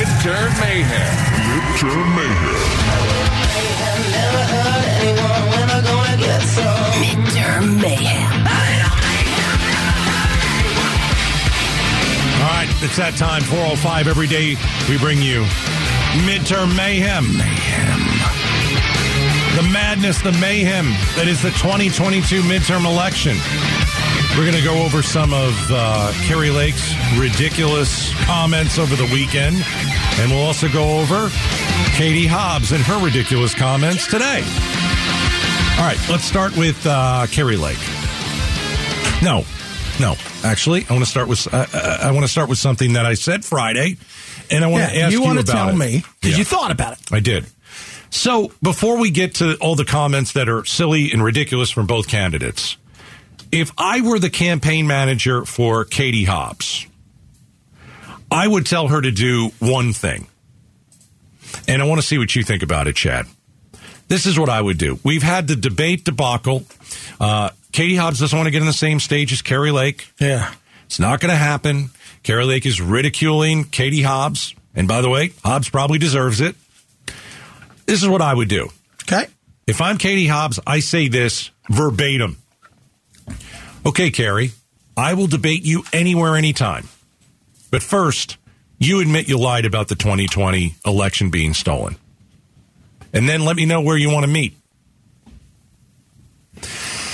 Midterm Mayhem. Midterm Mayhem. Midterm Mayhem. All right, it's that time. 405 every day. We bring you midterm mayhem. Mayhem. The madness, the mayhem that is the 2022 midterm election. We're going to go over some of uh, Kari Lake's ridiculous comments over the weekend. And we'll also go over Katie Hobbs and her ridiculous comments today. All right, let's start with uh, Kari Lake. No, no. Actually, I want to start with uh, I want to start with something that I said Friday, and I want to ask you you, to tell it. me because Yeah. you thought about it. I did. So before we get to all the comments that are silly and ridiculous from both candidates, if I were the campaign manager for Katie Hobbs, I would tell her to do one thing. And I want to see what you think about it, Chad. This is what I would do. We've had the debate debacle. Uh, Katie Hobbs doesn't want to get on the same stage as Kari Lake. Yeah. It's not going to happen. Kari Lake is ridiculing Katie Hobbs. And by the way, Hobbs probably deserves it. This is what I would do. Okay. If I'm Katie Hobbs, I say this verbatim. Okay, Kari, I will debate you anywhere, anytime. But first, you admit you lied about the 2020 election being stolen. And then let me know where you want to meet.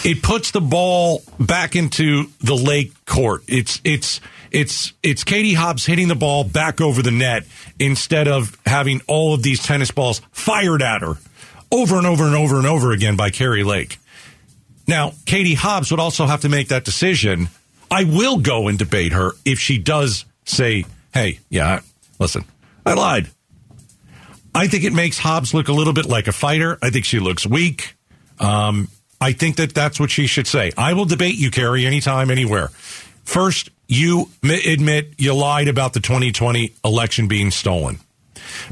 It puts the ball back into the lake court. It's it's it's it's Katie Hobbs hitting the ball back over the net instead of having all of these tennis balls fired at her over and over and over and over again by Kari Lake. Now, Katie Hobbs would also have to make that decision. I will go and debate her if she does say, hey, yeah, listen, I lied. I think it makes Hobbs look a little bit like a fighter. I think she looks weak. Um, I think that that's what she should say. I will debate you, Kari, anytime, anywhere. First, you admit you lied about the 2020 election being stolen.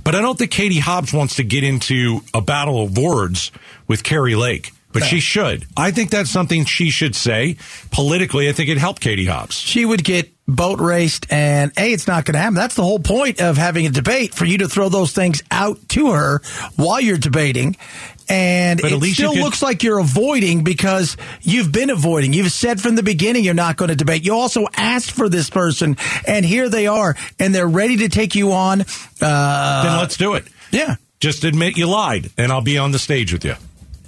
But I don't think Katie Hobbs wants to get into a battle of words with Kari Lake. But she should. I think that's something she should say. Politically, I think it helped Katie Hobbs. She would get boat raced, and A, it's not going to happen. That's the whole point of having a debate for you to throw those things out to her while you're debating. And But it still could- looks like you're avoiding because you've been avoiding. You've said from the beginning you're not going to debate. You also asked for this person, and here they are, and they're ready to take you on. Uh, then let's do it. yeah. Just admit you lied, and I'll be on the stage with you.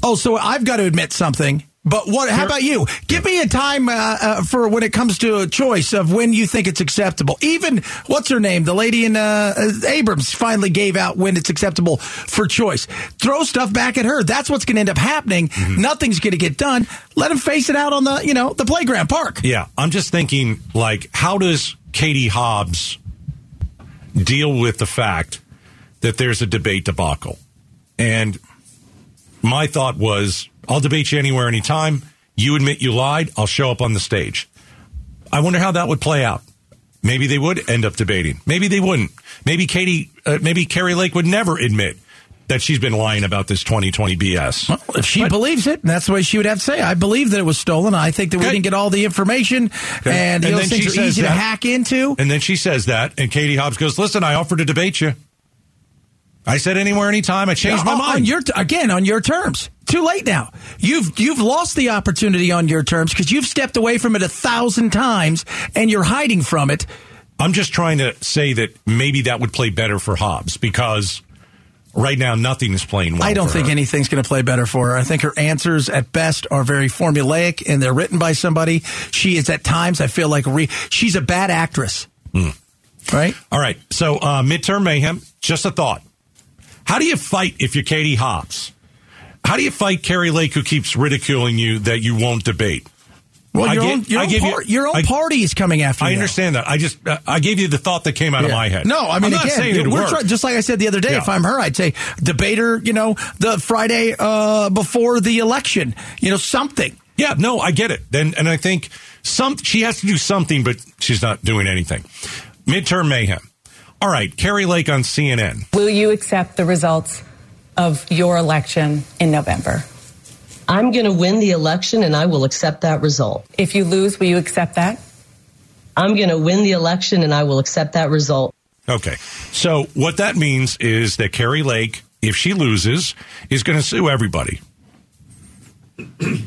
Oh, so I've got to admit something. But what? How about you? Give me a time uh, uh, for when it comes to a choice of when you think it's acceptable. Even what's her name? The lady in uh, Abrams finally gave out when it's acceptable for choice. Throw stuff back at her. That's what's going to end up happening. Mm-hmm. Nothing's going to get done. Let him face it out on the you know the playground park. Yeah, I'm just thinking, like, how does Katie Hobbs deal with the fact that there's a debate debacle? And my thought was, I'll debate you anywhere, anytime. You admit you lied, I'll show up on the stage. I wonder how that would play out. Maybe they would end up debating. Maybe they wouldn't. Maybe Katie, uh, maybe Kari Lake would never admit that she's been lying about this 2020 BS. Well, if she But- believes it, that's the way she would have to say. I believe that it was stolen. I think that we didn't get all the information, and, And those things are easy to hack into. And then she says that, and Katie Hobbs goes, "Listen, I offered to debate you. I said anywhere, anytime. I changed my on, mind. on your again on your terms. Too late now. You've you've lost the opportunity on your terms because you've stepped away from it a thousand times and you're hiding from it. I'm just trying to say that maybe that would play better for Hobbs because right now nothing is playing well. I don't think her. anything's going to play better for her. I think her answers at best are very formulaic and they're written by somebody. She is at times I feel like re- she's a bad actress. Hmm. Right? All right. So uh, midterm mayhem. Just a thought. How do you fight if you're Katie Hobbs? How do you fight Carrie Lake, who keeps ridiculing you that you won't debate? Well, I your get- own, your I own, give you- par- your own I- party is coming after you. I understand that. I just uh, I gave you the thought that came out of my head. No, I mean, I'm not again, saying it we're try- just like I said the other day. Yeah. If I'm her, I'd say debater. You know, the Friday uh, before the election. You know, something. Yeah, no, I get it. Then, and I think some she has to do something, but she's not doing anything. Midterm mayhem. All right, Kari Lake on CNN. Will you accept the results of your election in November? I'm going to win the election and I will accept that result. If you lose, will you accept that? I'm going to win the election and I will accept that result. Okay. So what that means is that Kari Lake, if she loses, is going to sue everybody.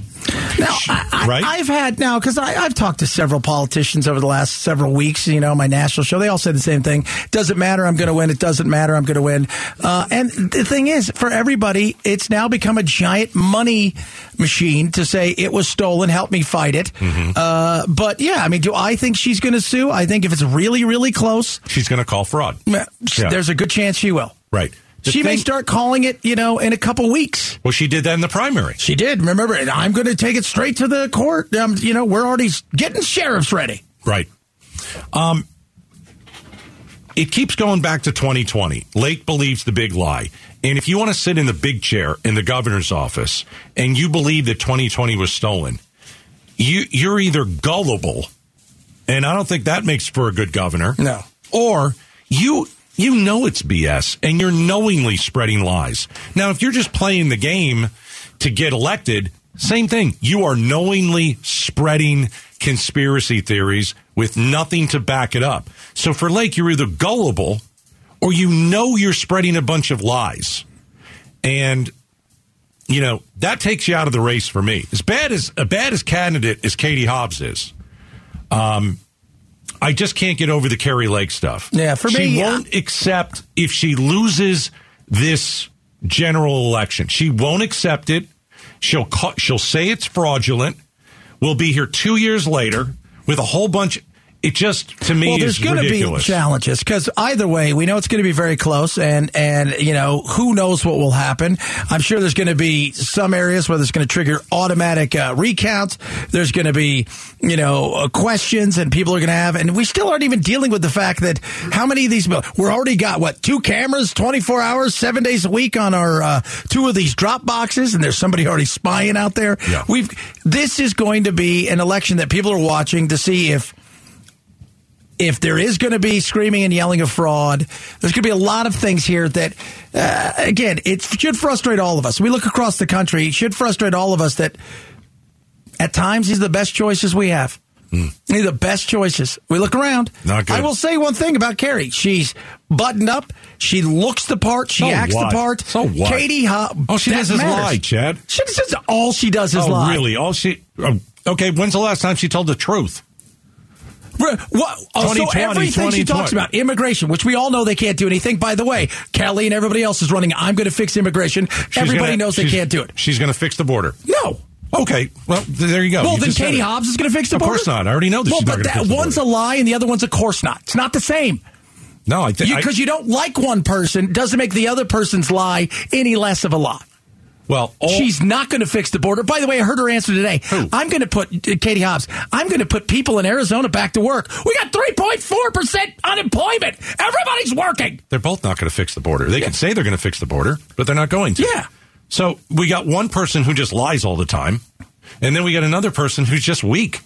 Now, I, I, Right? I've had now because I've talked to several politicians over the last several weeks. You know, my national show, they all say the same thing: doesn't matter, I'm going to win. It doesn't matter, I'm going to win. Uh, and the thing is, for everybody, it's now become a giant money machine to say it was stolen. Help me fight it. Mm-hmm. Uh, but yeah, I mean, do I think she's going to sue? I think if it's really, really close, She's going to call fraud. Yeah. there's a good chance she will. Right. She may start calling it, you know, in a couple weeks. Well, she did that in the primary. She did. Remember, I'm going to take it straight to the court. Um, you know, we're already getting sheriffs ready. Right. Um, it keeps going back to 2020. Lake believes the big lie. And if you want to sit in the big chair in the governor's office and you believe that 2020 was stolen, you, you're either gullible, and I don't think that makes for a good governor. No. Or you you know it's BS and you're knowingly spreading lies. Now, if you're just playing the game to get elected, same thing. You are knowingly spreading conspiracy theories with nothing to back it up. So for Lake, you're either gullible or you know you're spreading a bunch of lies. And you know, that takes you out of the race for me. As bad as a bad as candidate as Katie Hobbs is, um, I just can't get over the Kari Lake stuff. Yeah, for she me, yeah. won't accept if she loses this general election. She won't accept it. She'll ca- she'll say it's fraudulent. We'll be here two years later with a whole bunch. It just to me well, there's going to be challenges because either way, we know it's going to be very close, and and you know who knows what will happen. I'm sure there's going to be some areas where there's going to trigger automatic uh, recounts. There's going to be you know uh, questions, and people are going to have, and we still aren't even dealing with the fact that how many of these we're already got what two cameras, 24 hours, seven days a week on our uh, two of these drop boxes, and there's somebody already spying out there. Yeah. We've this is going to be an election that people are watching to see if if there is going to be screaming and yelling of fraud, there's going to be a lot of things here that, uh, again, it should frustrate all of us. We look across the country, it should frustrate all of us that at times these are the best choices we have. These are the best choices. We look around. Not good. I will say one thing about Kari. She's buttoned up. She looks the part. She So acts what? the part. So what? Katie Hobb. All she does is matters. lie, Chad. She says all she does is oh, lie. really? All she. oh, okay, when's the last time she told the truth? What? Oh, so everything she talks about immigration, which we all know they can't do anything. By the way, Kelly and everybody else is running. I'm going to fix immigration. She's Everybody gonna- knows they can't do it. She's going to fix the border. No. Okay, well, th- there you go. Well, You then Katie. Hobbs is going to fix the border. Of course not. I already know that Well, she's but that one's a lie and the other one's a course not. It's not the same. No, I think Because you, don't like one person doesn't make the other person's lie any less of a lie. Well, all, She's not going to fix the border. By the way, I heard her answer today. Who? I'm going to put uh, Katie Hobbs. I'm going to put people in Arizona back to work. We got 3.4 percent unemployment. Everybody's working. they're both not going to fix the border. They can say they're going to fix the border, but they're not going to. Yeah. So we got one person who just lies all the time, and then we got another person who's just weak.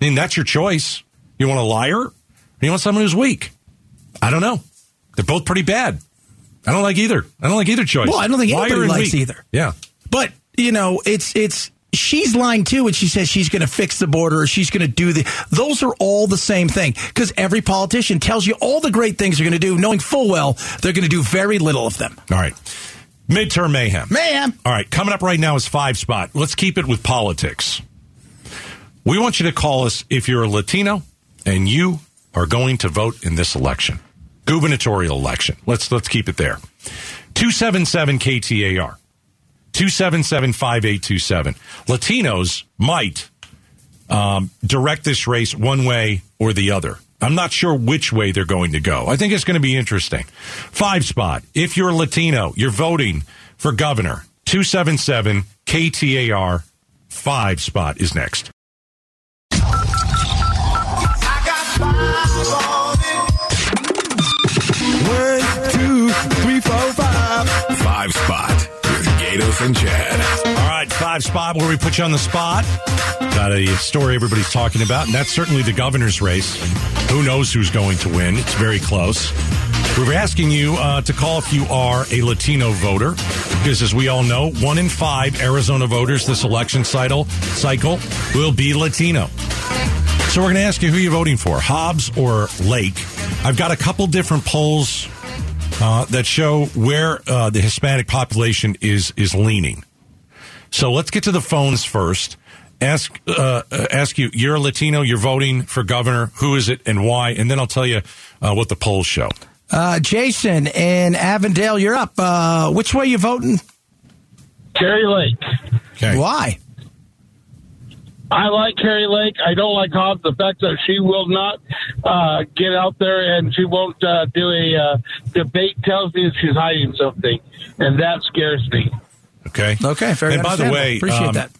I mean, that's your choice. You want a liar, or you want someone who's weak? I don't know. They're both pretty bad. I don't like either. I don't like either choice. Well, I don't think Liar anybody likes weak. either. Yeah. But you know, it's it's she's lying too, and she says she's going to fix the border or she's going to do the. Those are all the same thing because every politician tells you all the great things they're going to do, knowing full well they're going to do very little of them. All right. Midterm mayhem. mayhem All right, coming up right now is five spot. Let's keep it with politics. We want you to call us if you're a Latino and you are going to vote in this election, gubernatorial election. Let's let's keep it there. Two seven seven KTAR. 277-5827. Latinos might um, direct this race one way or the other. I'm not sure which way they're going to go. I think it's going to be interesting. Five spot. If you're Latino, you're voting for governor. 277 KTAR. Five spot is next. Gaydos and Chad. All right, five spot where we put you on the spot. Got a story everybody's talking about, and that's certainly the governor's race. Who knows who's going to win? It's very close. We were asking you uh, to call if you are a Latino voter, because as we all know, one in five Arizona voters this election cycle cycle will be Latino. So we're going to ask you who you're voting for, Hobbs or Lake. I've got a couple different polls uh, that show where uh, the Hispanic population is is leaning. So let's get to the phones first. Ask uh, uh, ask you. You're a Latino. You're voting for governor. Who is it and why? And then I'll tell you uh, what the polls show. Uh, Jason in Avondale, you're up. Uh, which way you voting? Kari Lake. Okay. Why? I like Kari Lake. I don't like Hobbs. The fact that she will not uh, get out there and she won't uh, do a uh, debate tells me that she's hiding something, and that scares me. Okay. Okay, very And by the understandable. way, appreciate um, that.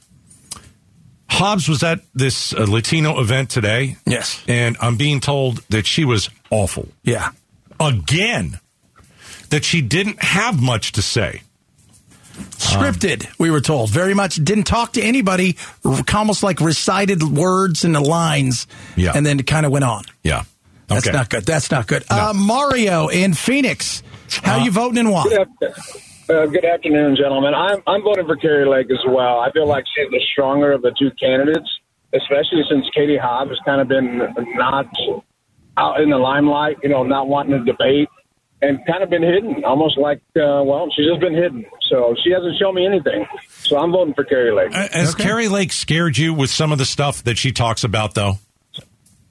Hobbs was at this uh, Latino event today. Yes. And I'm being told that she was awful. Yeah. Again. That she didn't have much to say. Scripted, we were told. Very much didn't talk to anybody, almost like recited words and the lines, Yeah. and then it kind of went on. Yeah. That's Okay. not good. That's not good. Uh, Mario in Phoenix, how you voting and why? Good, uh, good afternoon, gentlemen. I'm I'm voting for Kari Lake as well. I feel like she's the stronger of the two candidates, especially since Katie Hobbs has kind of been not out in the limelight. You know, not wanting to debate and kind of been hidden, almost like uh, well, she's just been hidden. So she hasn't shown me anything. So I'm voting for Kari Lake. Uh, Has Kari Lake scared you with some of the stuff that she talks about, though?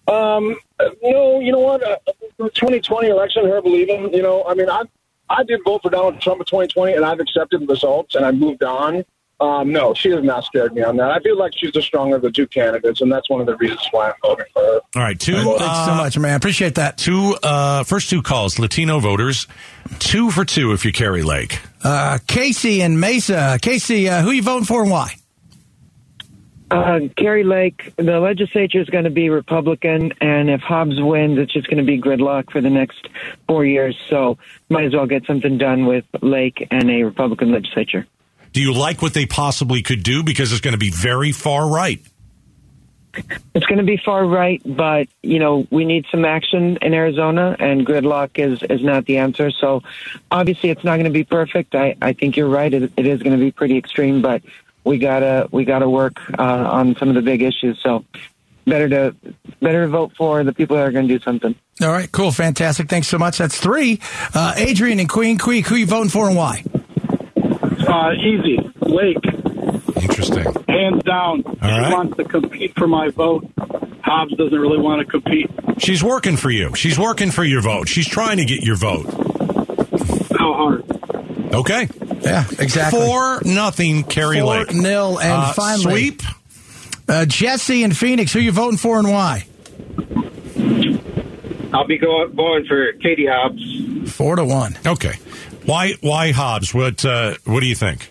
Um, no, you know what? Uh, the 2020 election, her believing, you know, I mean, I I did vote for Donald Trump in 2020, and I've accepted the results, and I moved on. Um, no, she has not scared me on that. I feel like she's the stronger of the two candidates, and that's one of the reasons why I'm voting for her. All right, two. Thanks so uh, much, man. Appreciate that. Two uh, first two calls, Latino voters, two for two if you Kari Lake. Uh, Casey and Mesa. Casey, uh, who you voting for and why? Uh, Kari Lake, the legislature is going to be Republican, and if Hobbs wins, it's just going to be gridlock for the next four years. So, might as well get something done with Lake and a Republican legislature. Do you like what they possibly could do? Because it's going to be very far right. It's going to be far right, but you know we need some action in Arizona, and gridlock is is not the answer. So, obviously, it's not going to be perfect. I I think you're right. It, it is going to be pretty extreme, but we gotta we gotta work uh, on some of the big issues. So, better to better to vote for the people that are going to do something. All right, cool, fantastic. Thanks so much. That's three. Uh, Adrian and Queen Creek, who you voting for and why? Uh, easy, Lake, Interesting. hands down. All right. She wants to compete for my vote. Hobbs doesn't really want to compete. She's working for you. She's working for your vote. She's trying to get your vote. How hard? Okay. Yeah, exactly. Four nothing, Kari Four Lake. nil, and Uh, finally sweep. Uh, Jesse and Phoenix, who you voting for and why? I'll be going going for Katie Hobbs. Four to one. Okay. Why? Why Hobbs? What? Uh, what do you think?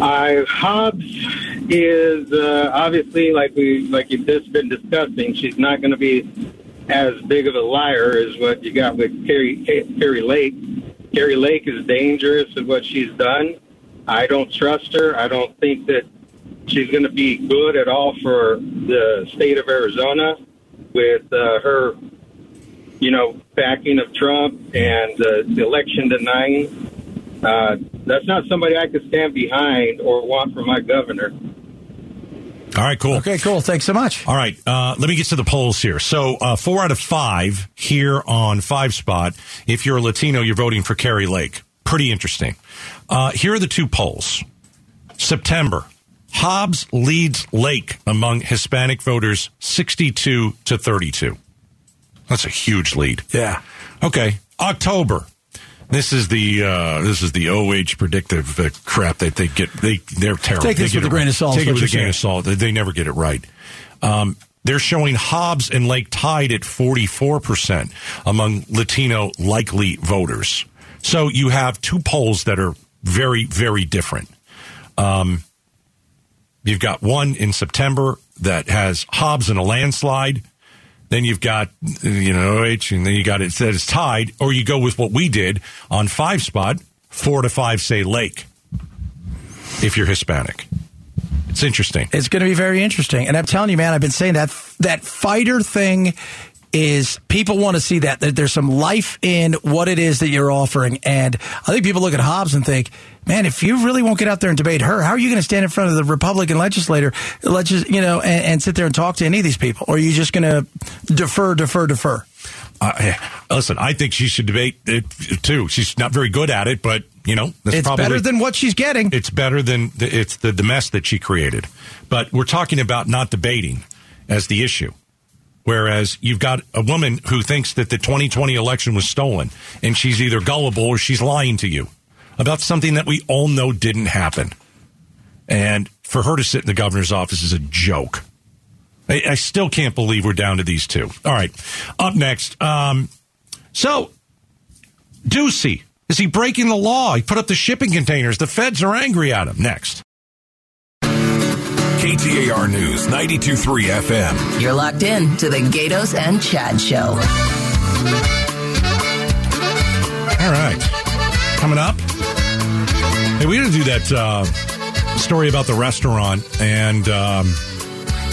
Uh, Hobbs is uh, obviously like we like you've just been discussing. She's not going to be as big of a liar as what you got with Kari Kari Lake. Kari Lake is dangerous at what she's done. I don't trust her. I don't think that she's going to be good at all for the state of Arizona with uh, her, you know, backing of Trump and uh, the election denying. Uh, that's not somebody I could stand behind or want for my governor. All right, cool. Okay, cool. Thanks so much. All right, uh, let me get to the polls here. So, uh, four out of five here on Five Spot. If you're a Latino, you're voting for Kari Lake. Pretty interesting. Uh, here are the two polls. September, Hobbs leads Lake among Hispanic voters 62 to 32. That's a huge lead. Yeah. Okay. October. This is the uh, this is the OH predictive uh, crap that they get. They they're terrible. Take this They with a grain right. of salt, Take it with a grain of salt. They, they never get it right. Um, they're showing Hobbs and Lake tied at forty four percent among Latino likely voters. So you have two polls that are very very different. Um, you've got one in September that has Hobbs in a landslide. Then you've got, you know, OH, and then you got it that is tied, or you go with what we did on five spot, four to five say Lake, if you're Hispanic. It's interesting. It's going to be very interesting. And I'm telling you, man, I've been saying that that fighter thing is people want to see that, that there's some life in what it is that you're offering. And I think people look at Hobbs and think, man, if you really won't get out there and debate her, how are you going to stand in front of the Republican legislator, legis- you know, and, and sit there and talk to any of these people? Or are you just going to defer, defer, defer? Uh, listen, I think she should debate it too. She's not very good at it, but you know, that's it's probably better than what she's getting. it's better than the, it's the, the mess that she created. But we're talking about not debating as the issue. Whereas you've got a woman who thinks that the 2020 election was stolen, and she's either gullible or she's lying to you about something that we all know didn't happen. And for her to sit in the governor's office is a joke. I, I still can't believe we're down to these two. All right. Up next. Um, so, Ducey, is he breaking the law? He put up the shipping containers. The feds are angry at him. Next. KTAR News 923 FM. You're locked in to the Gaydos and Chad Show. All right. Coming up. Hey, we're going to do that uh, story about the restaurant. And um,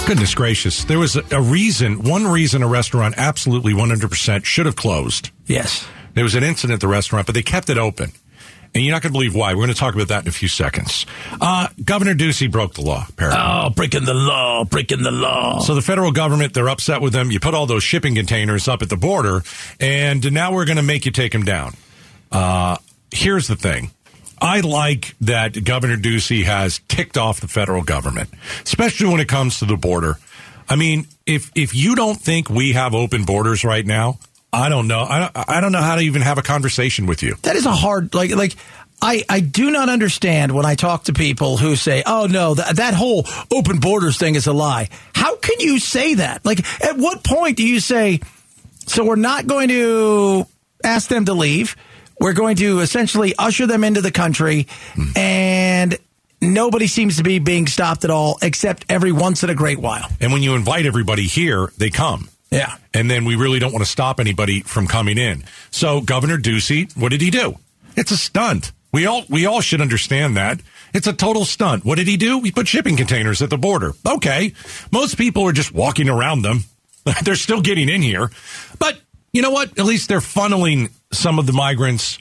goodness gracious, there was a, a reason, one reason a restaurant absolutely 100% should have closed. Yes. There was an incident at the restaurant, but they kept it open. And you're not going to believe why. We're going to talk about that in a few seconds. Uh, Governor Ducey broke the law, apparently. Oh, breaking the law, breaking the law. So the federal government, they're upset with them. You put all those shipping containers up at the border, and now we're going to make you take them down. Uh, here's the thing. I like that Governor Ducey has ticked off the federal government, especially when it comes to the border. I mean, if if you don't think we have open borders right now, I don't know. I don't, I don't know how to even have a conversation with you. That is a hard like like I, I do not understand when I talk to people who say, "Oh no, that that whole open borders thing is a lie." How can you say that? Like, at what point do you say, "So we're not going to ask them to leave. We're going to essentially usher them into the country, hmm. and nobody seems to be being stopped at all, except every once in a great while." And when you invite everybody here, they come. Yeah. And then we really don't want to stop anybody from coming in. So Governor Ducey, what did he do? It's a stunt. We all we all should understand that. It's a total stunt. What did he do? He put shipping containers at the border. Okay. Most people are just walking around them. they're still getting in here. But you know what? At least they're funneling some of the migrants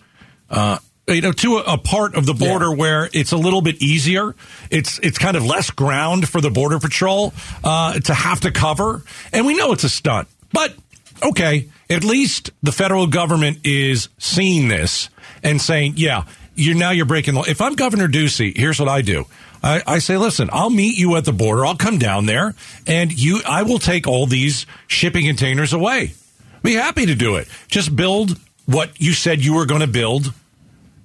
uh, you know, to a, a part of the border where it's a little bit easier. It's it's kind of less ground for the border patrol uh, to have to cover, and we know it's a stunt. But okay, at least the federal government is seeing this and saying, "Yeah, you're now you're breaking the law." If I'm Governor Ducey, here's what I do. I, I say, listen, I'll meet you at the border. I'll come down there, and you, I will take all these shipping containers away. Be happy to do it. Just build what you said you were going to build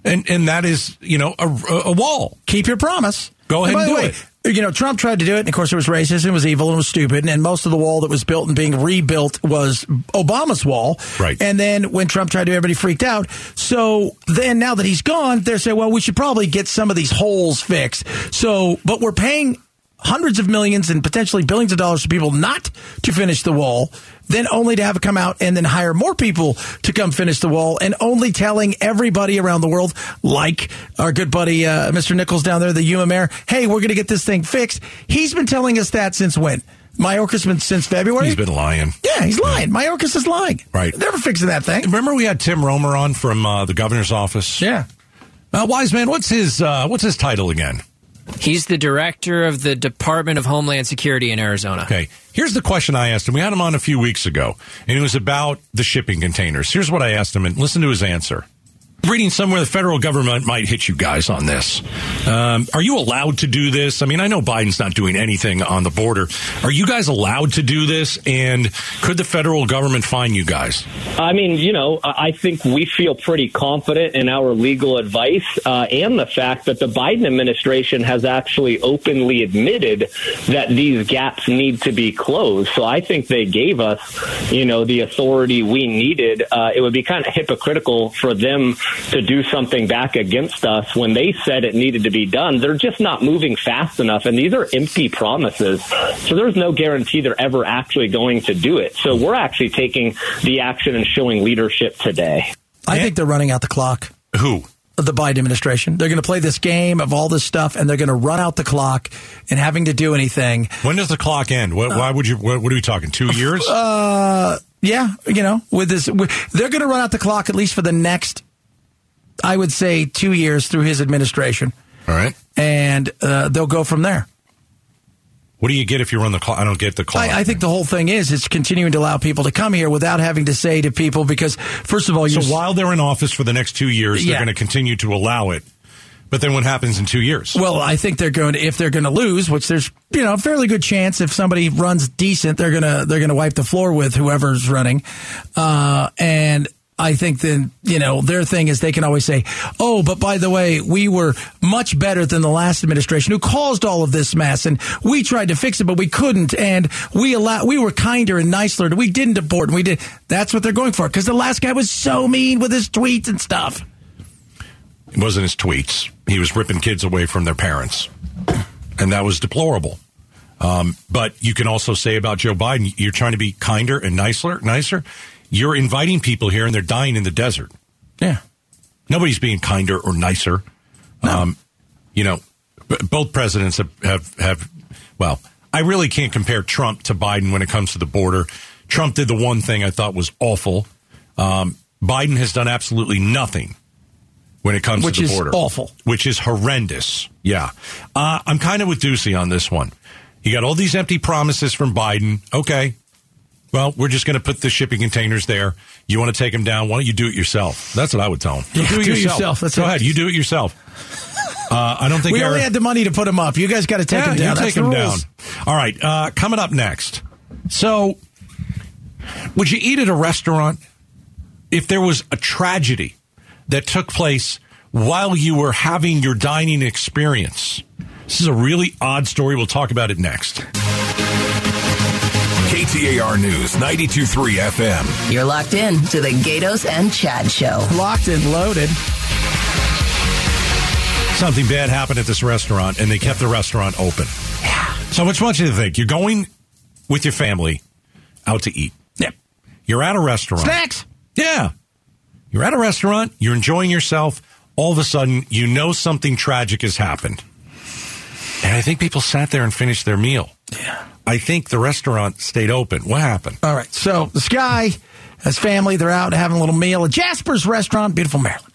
and and that is you know a, a wall. Keep your promise. Go ahead and the do way, it. You know, Trump tried to do it, and of course, it was racist, it was evil, and it was stupid, and most of the wall that was built and being rebuilt was Obama's wall. Right. And then when Trump tried to, everybody freaked out. So then, now that he's gone, they're saying, well, we should probably get some of these holes fixed. So, but we're paying hundreds of millions and potentially billions of dollars to people not to finish the wall, then only to have it come out and then hire more people to come finish the wall, and only telling everybody around the world, like our good buddy uh, Mr. Nicholls down there, the UM mayor, hey, we're going to get this thing fixed. He's been telling us that since when? Mayorkas been since February. He's been lying. Yeah, he's lying. Mayorkas is lying. Right. Never fixing that thing. Remember we had Tim Roemer on from uh, the governor's office. Yeah. Uh, Wise man, what's his uh, what's his title again? He's the director of the Department of Homeland Security in Arizona. Okay. Here's the question I asked him. We had him on a few weeks ago, and it was about the shipping containers. Here's what I asked him, and listen to his answer. Reading somewhere the federal government might hit you guys on this. Um, are you allowed to do this? I mean, I know Biden's not doing anything on the border. Are you guys allowed to do this? And could the federal government fine you guys? I mean, you know, I think we feel pretty confident in our legal advice uh, and the fact that the Biden administration has actually openly admitted that these gaps need to be closed. So I think they gave us, you know, the authority we needed. Uh, it would be kind of hypocritical for them to do something back against us when they said it needed to be done. They're just not moving fast enough, and these are empty promises. So there's no guarantee they're ever actually going to do it. So we're actually taking the action and showing leadership today. I think they're running out the clock. Who? The Biden administration. They're going to play this game of all this stuff, and they're going to run out the clock and having to do anything. When does the clock end? What, why would you? What, what are we talking? Two years? Uh, Yeah, you know, with this, with, they're going to run out the clock at least for the next, I would say, two years through his administration. All right. And uh, they'll go from there. What do you get if you run the clock? I don't get the clock. I, I think the whole thing is it's continuing to allow people to come here without having to say to people because first of all, so while they're in office for the next two years, they're going to continue to allow it. But then what happens in two years? Well, I think they're going to if they're going to lose, which there's you know a fairly good chance if somebody runs decent, they're gonna they're gonna wipe the floor with whoever's running, uh, and. I think then, you know, their thing is they can always say, oh, but by the way, we were much better than the last administration who caused all of this mess and we tried to fix it, but we couldn't. And we allow, we were kinder and nicer and we didn't deport and we did. That's what they're going for because the last guy was so mean with his tweets and stuff. It wasn't his tweets. He was ripping kids away from their parents. And that was deplorable. Um, but you can also say about Joe Biden, you're trying to be kinder and nicer, nicer. You're inviting people here and they're dying in the desert. Yeah. Nobody's being kinder or nicer. Um, you know, both presidents have, have, have, well, I really can't compare Trump to Biden when it comes to the border. Trump did the one thing I thought was awful. Um, Biden has done absolutely nothing when it comes Which to the is border. awful. Which is horrendous. Yeah. Uh, I'm kind of with Ducey on this one. You got all these empty promises from Biden. Okay. Well, we're just going to put the shipping containers there. You want to take them down? Why don't you do it yourself? That's what I would tell him. Yeah, do it yourself. That's Go it. ahead. You do it yourself. Uh, I don't think we only had the money to put them up. You guys got to take yeah, them down. You That's take the them down. All right. Uh, coming up next. So, would you eat at a restaurant if there was a tragedy that took place while you were having your dining experience? This is a really odd story. We'll talk about it next. KTAR News 92.3 FM. You're locked in to the Gaydos and Chad Show. Locked and loaded. Something bad happened at this restaurant, and they kept the restaurant open. Yeah. So, which want you to think? You're going with your family out to eat. Yeah. You're at a restaurant. Snacks. Yeah. You're at a restaurant, you're enjoying yourself. All of a sudden, you know something tragic has happened. And I think people sat there and finished their meal. Yeah. I think the restaurant stayed open. What happened? All right. So this guy, his family, they're out having a little meal at Jasper's restaurant, beautiful Maryland.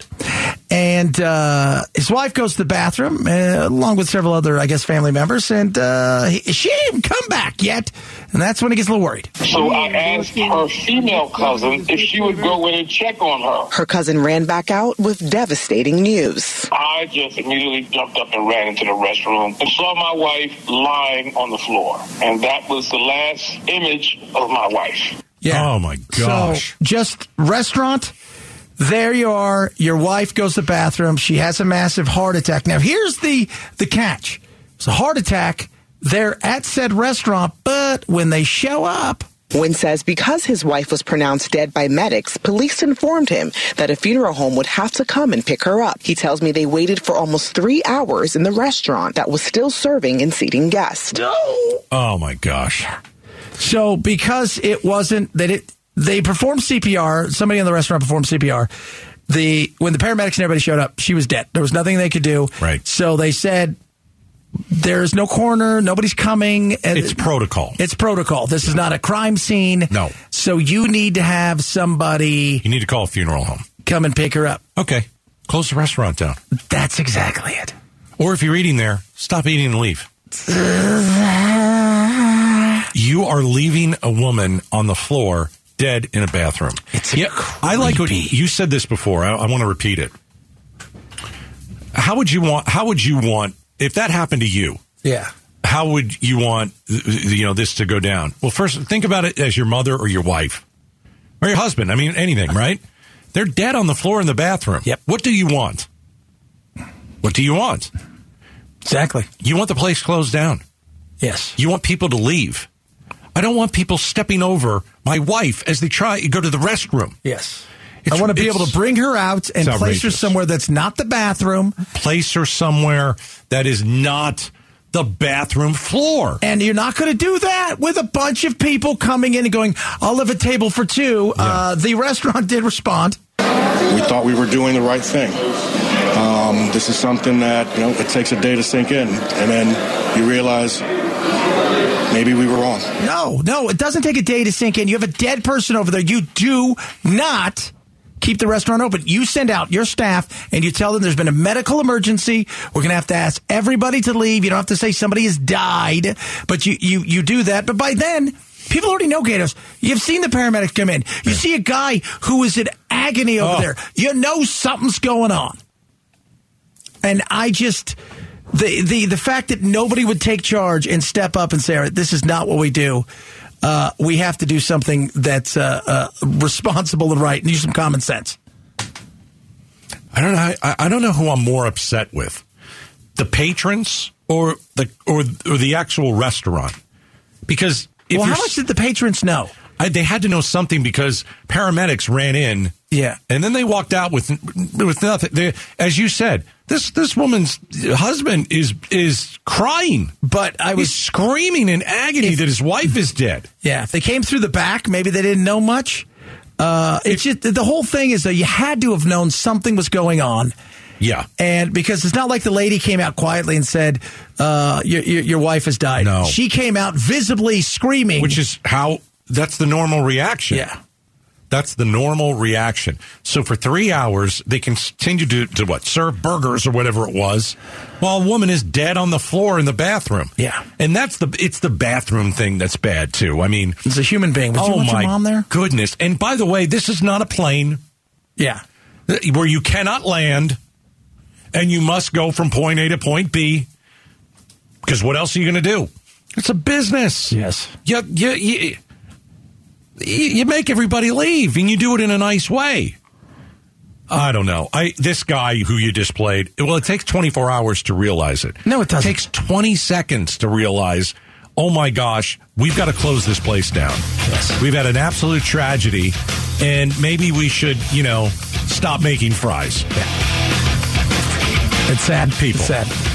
And uh, his wife goes to the bathroom uh, along with several other, I guess, family members. And uh, he, she didn't come back yet. And that's when he gets a little worried. So I asked her female cousin if she would go in and check on her. Her cousin ran back out with devastating news. I just immediately jumped up and ran into the restroom and saw my wife lying on the floor. And that was the last image of my wife. Yeah. Oh, my gosh. So just restaurant. There you are. Your wife goes to the bathroom. She has a massive heart attack. Now here's the the catch. It's a heart attack. They're at said restaurant, but when they show up, Wynn says because his wife was pronounced dead by medics, police informed him that a funeral home would have to come and pick her up. He tells me they waited for almost three hours in the restaurant that was still serving and seating guests. Oh, my gosh. So because it wasn't that it they performed CPR, somebody in the restaurant performed CPR. The when the paramedics and everybody showed up, she was dead. There was nothing they could do. Right. So they said there's no coroner, nobody's coming. and- It's protocol. It's protocol. This is not a crime scene. No. So you need to have somebody You need to call a funeral home. come and pick her up. Okay. Close the restaurant down. That's exactly it. Or if you're eating there, stop eating and leave. You are leaving a woman on the floor dead in a bathroom. It's yeah, I like what you said this before. I, I want to repeat it. How would you want? How would you want if that happened to you? Yeah. How would you want you know this to go down? Well, first think about it as your mother or your wife or your husband. I mean, anything, right? They're dead on the floor in the bathroom. Yep. What do you want? What do you want? Exactly. You want the place closed down. Yes. You want people to leave. I don't want people stepping over my wife as they try to go to the restroom. Yes. It's- I want to be able to bring her out and place her somewhere that's not the bathroom. Place her somewhere that is not the bathroom floor. And you're not going to do that with a bunch of people coming in and going, I'll have a table for two. Uh, the restaurant did respond. We thought we were doing the right thing. Um, this is something that you know it takes a day to sink in, and then you realize maybe we were wrong. No, no, it doesn't take a day to sink in. You have a dead person over there. You do not keep the restaurant open. You send out your staff and you tell them there's been a medical emergency. We're going to have to ask everybody to leave. You don't have to say somebody has died, but you, you, you do that. But by then, people already know Gaydos. You've seen the paramedics come in. You see a guy who is in agony over Oh. there. You know something's going on. And I just the the the fact that nobody would take charge and step up and say, "All right, "This is not what we do." Uh, we have to do something that's uh, uh, responsible and right, and use some common sense. I don't know. I, I don't know who I'm more upset with, the patrons or the or or the actual restaurant, because if well, how much did the patrons know? I, they had to know something because paramedics ran in. Yeah. And then they walked out with with nothing. They, as you said, this this woman's husband is is crying, but I was He's screaming in agony that his wife is dead. Yeah, if they came through the back, maybe they didn't know much. Uh, it's just the whole thing is that you had to have known something was going on. Yeah. And because it's not like the lady came out quietly and said, uh, your, your, your wife has died. No. She came out visibly screaming. Which is how that's the normal reaction. Yeah. That's the normal reaction. So for three hours, they continue to, to what? Serve burgers or whatever it was, while a woman is dead on the floor in the bathroom. Yeah. And that's the it's the bathroom thing that's bad too. I mean, It's a human being. Would oh my your mom there? goodness! And by the way, this is not a plane Yeah. Uh, where you cannot land, and you must go from point A to point B. Because what else are you going to do? It's a business. Yes. You, you, you, make everybody leave, and you do it in a nice way. I don't know. I this guy who you displayed. Well, it takes 24 hours to realize it. No, it doesn't. It takes 20 seconds to realize. Oh my gosh, we've got to close this place down. Yes. We've had an absolute tragedy, and maybe we should, you know, stop making fries. It's sad. People. It's sad.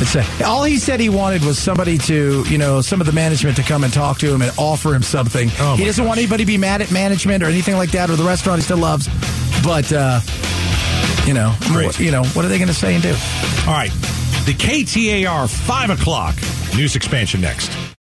It's. All he said he wanted was somebody to, you know, some of the management to come and talk to him and offer him something. Oh, he doesn't want anybody to be mad at management or anything like that or the restaurant he still loves. But, uh, you know, you know, what are they going to say and do? All right, the KTAR five o'clock news expansion next.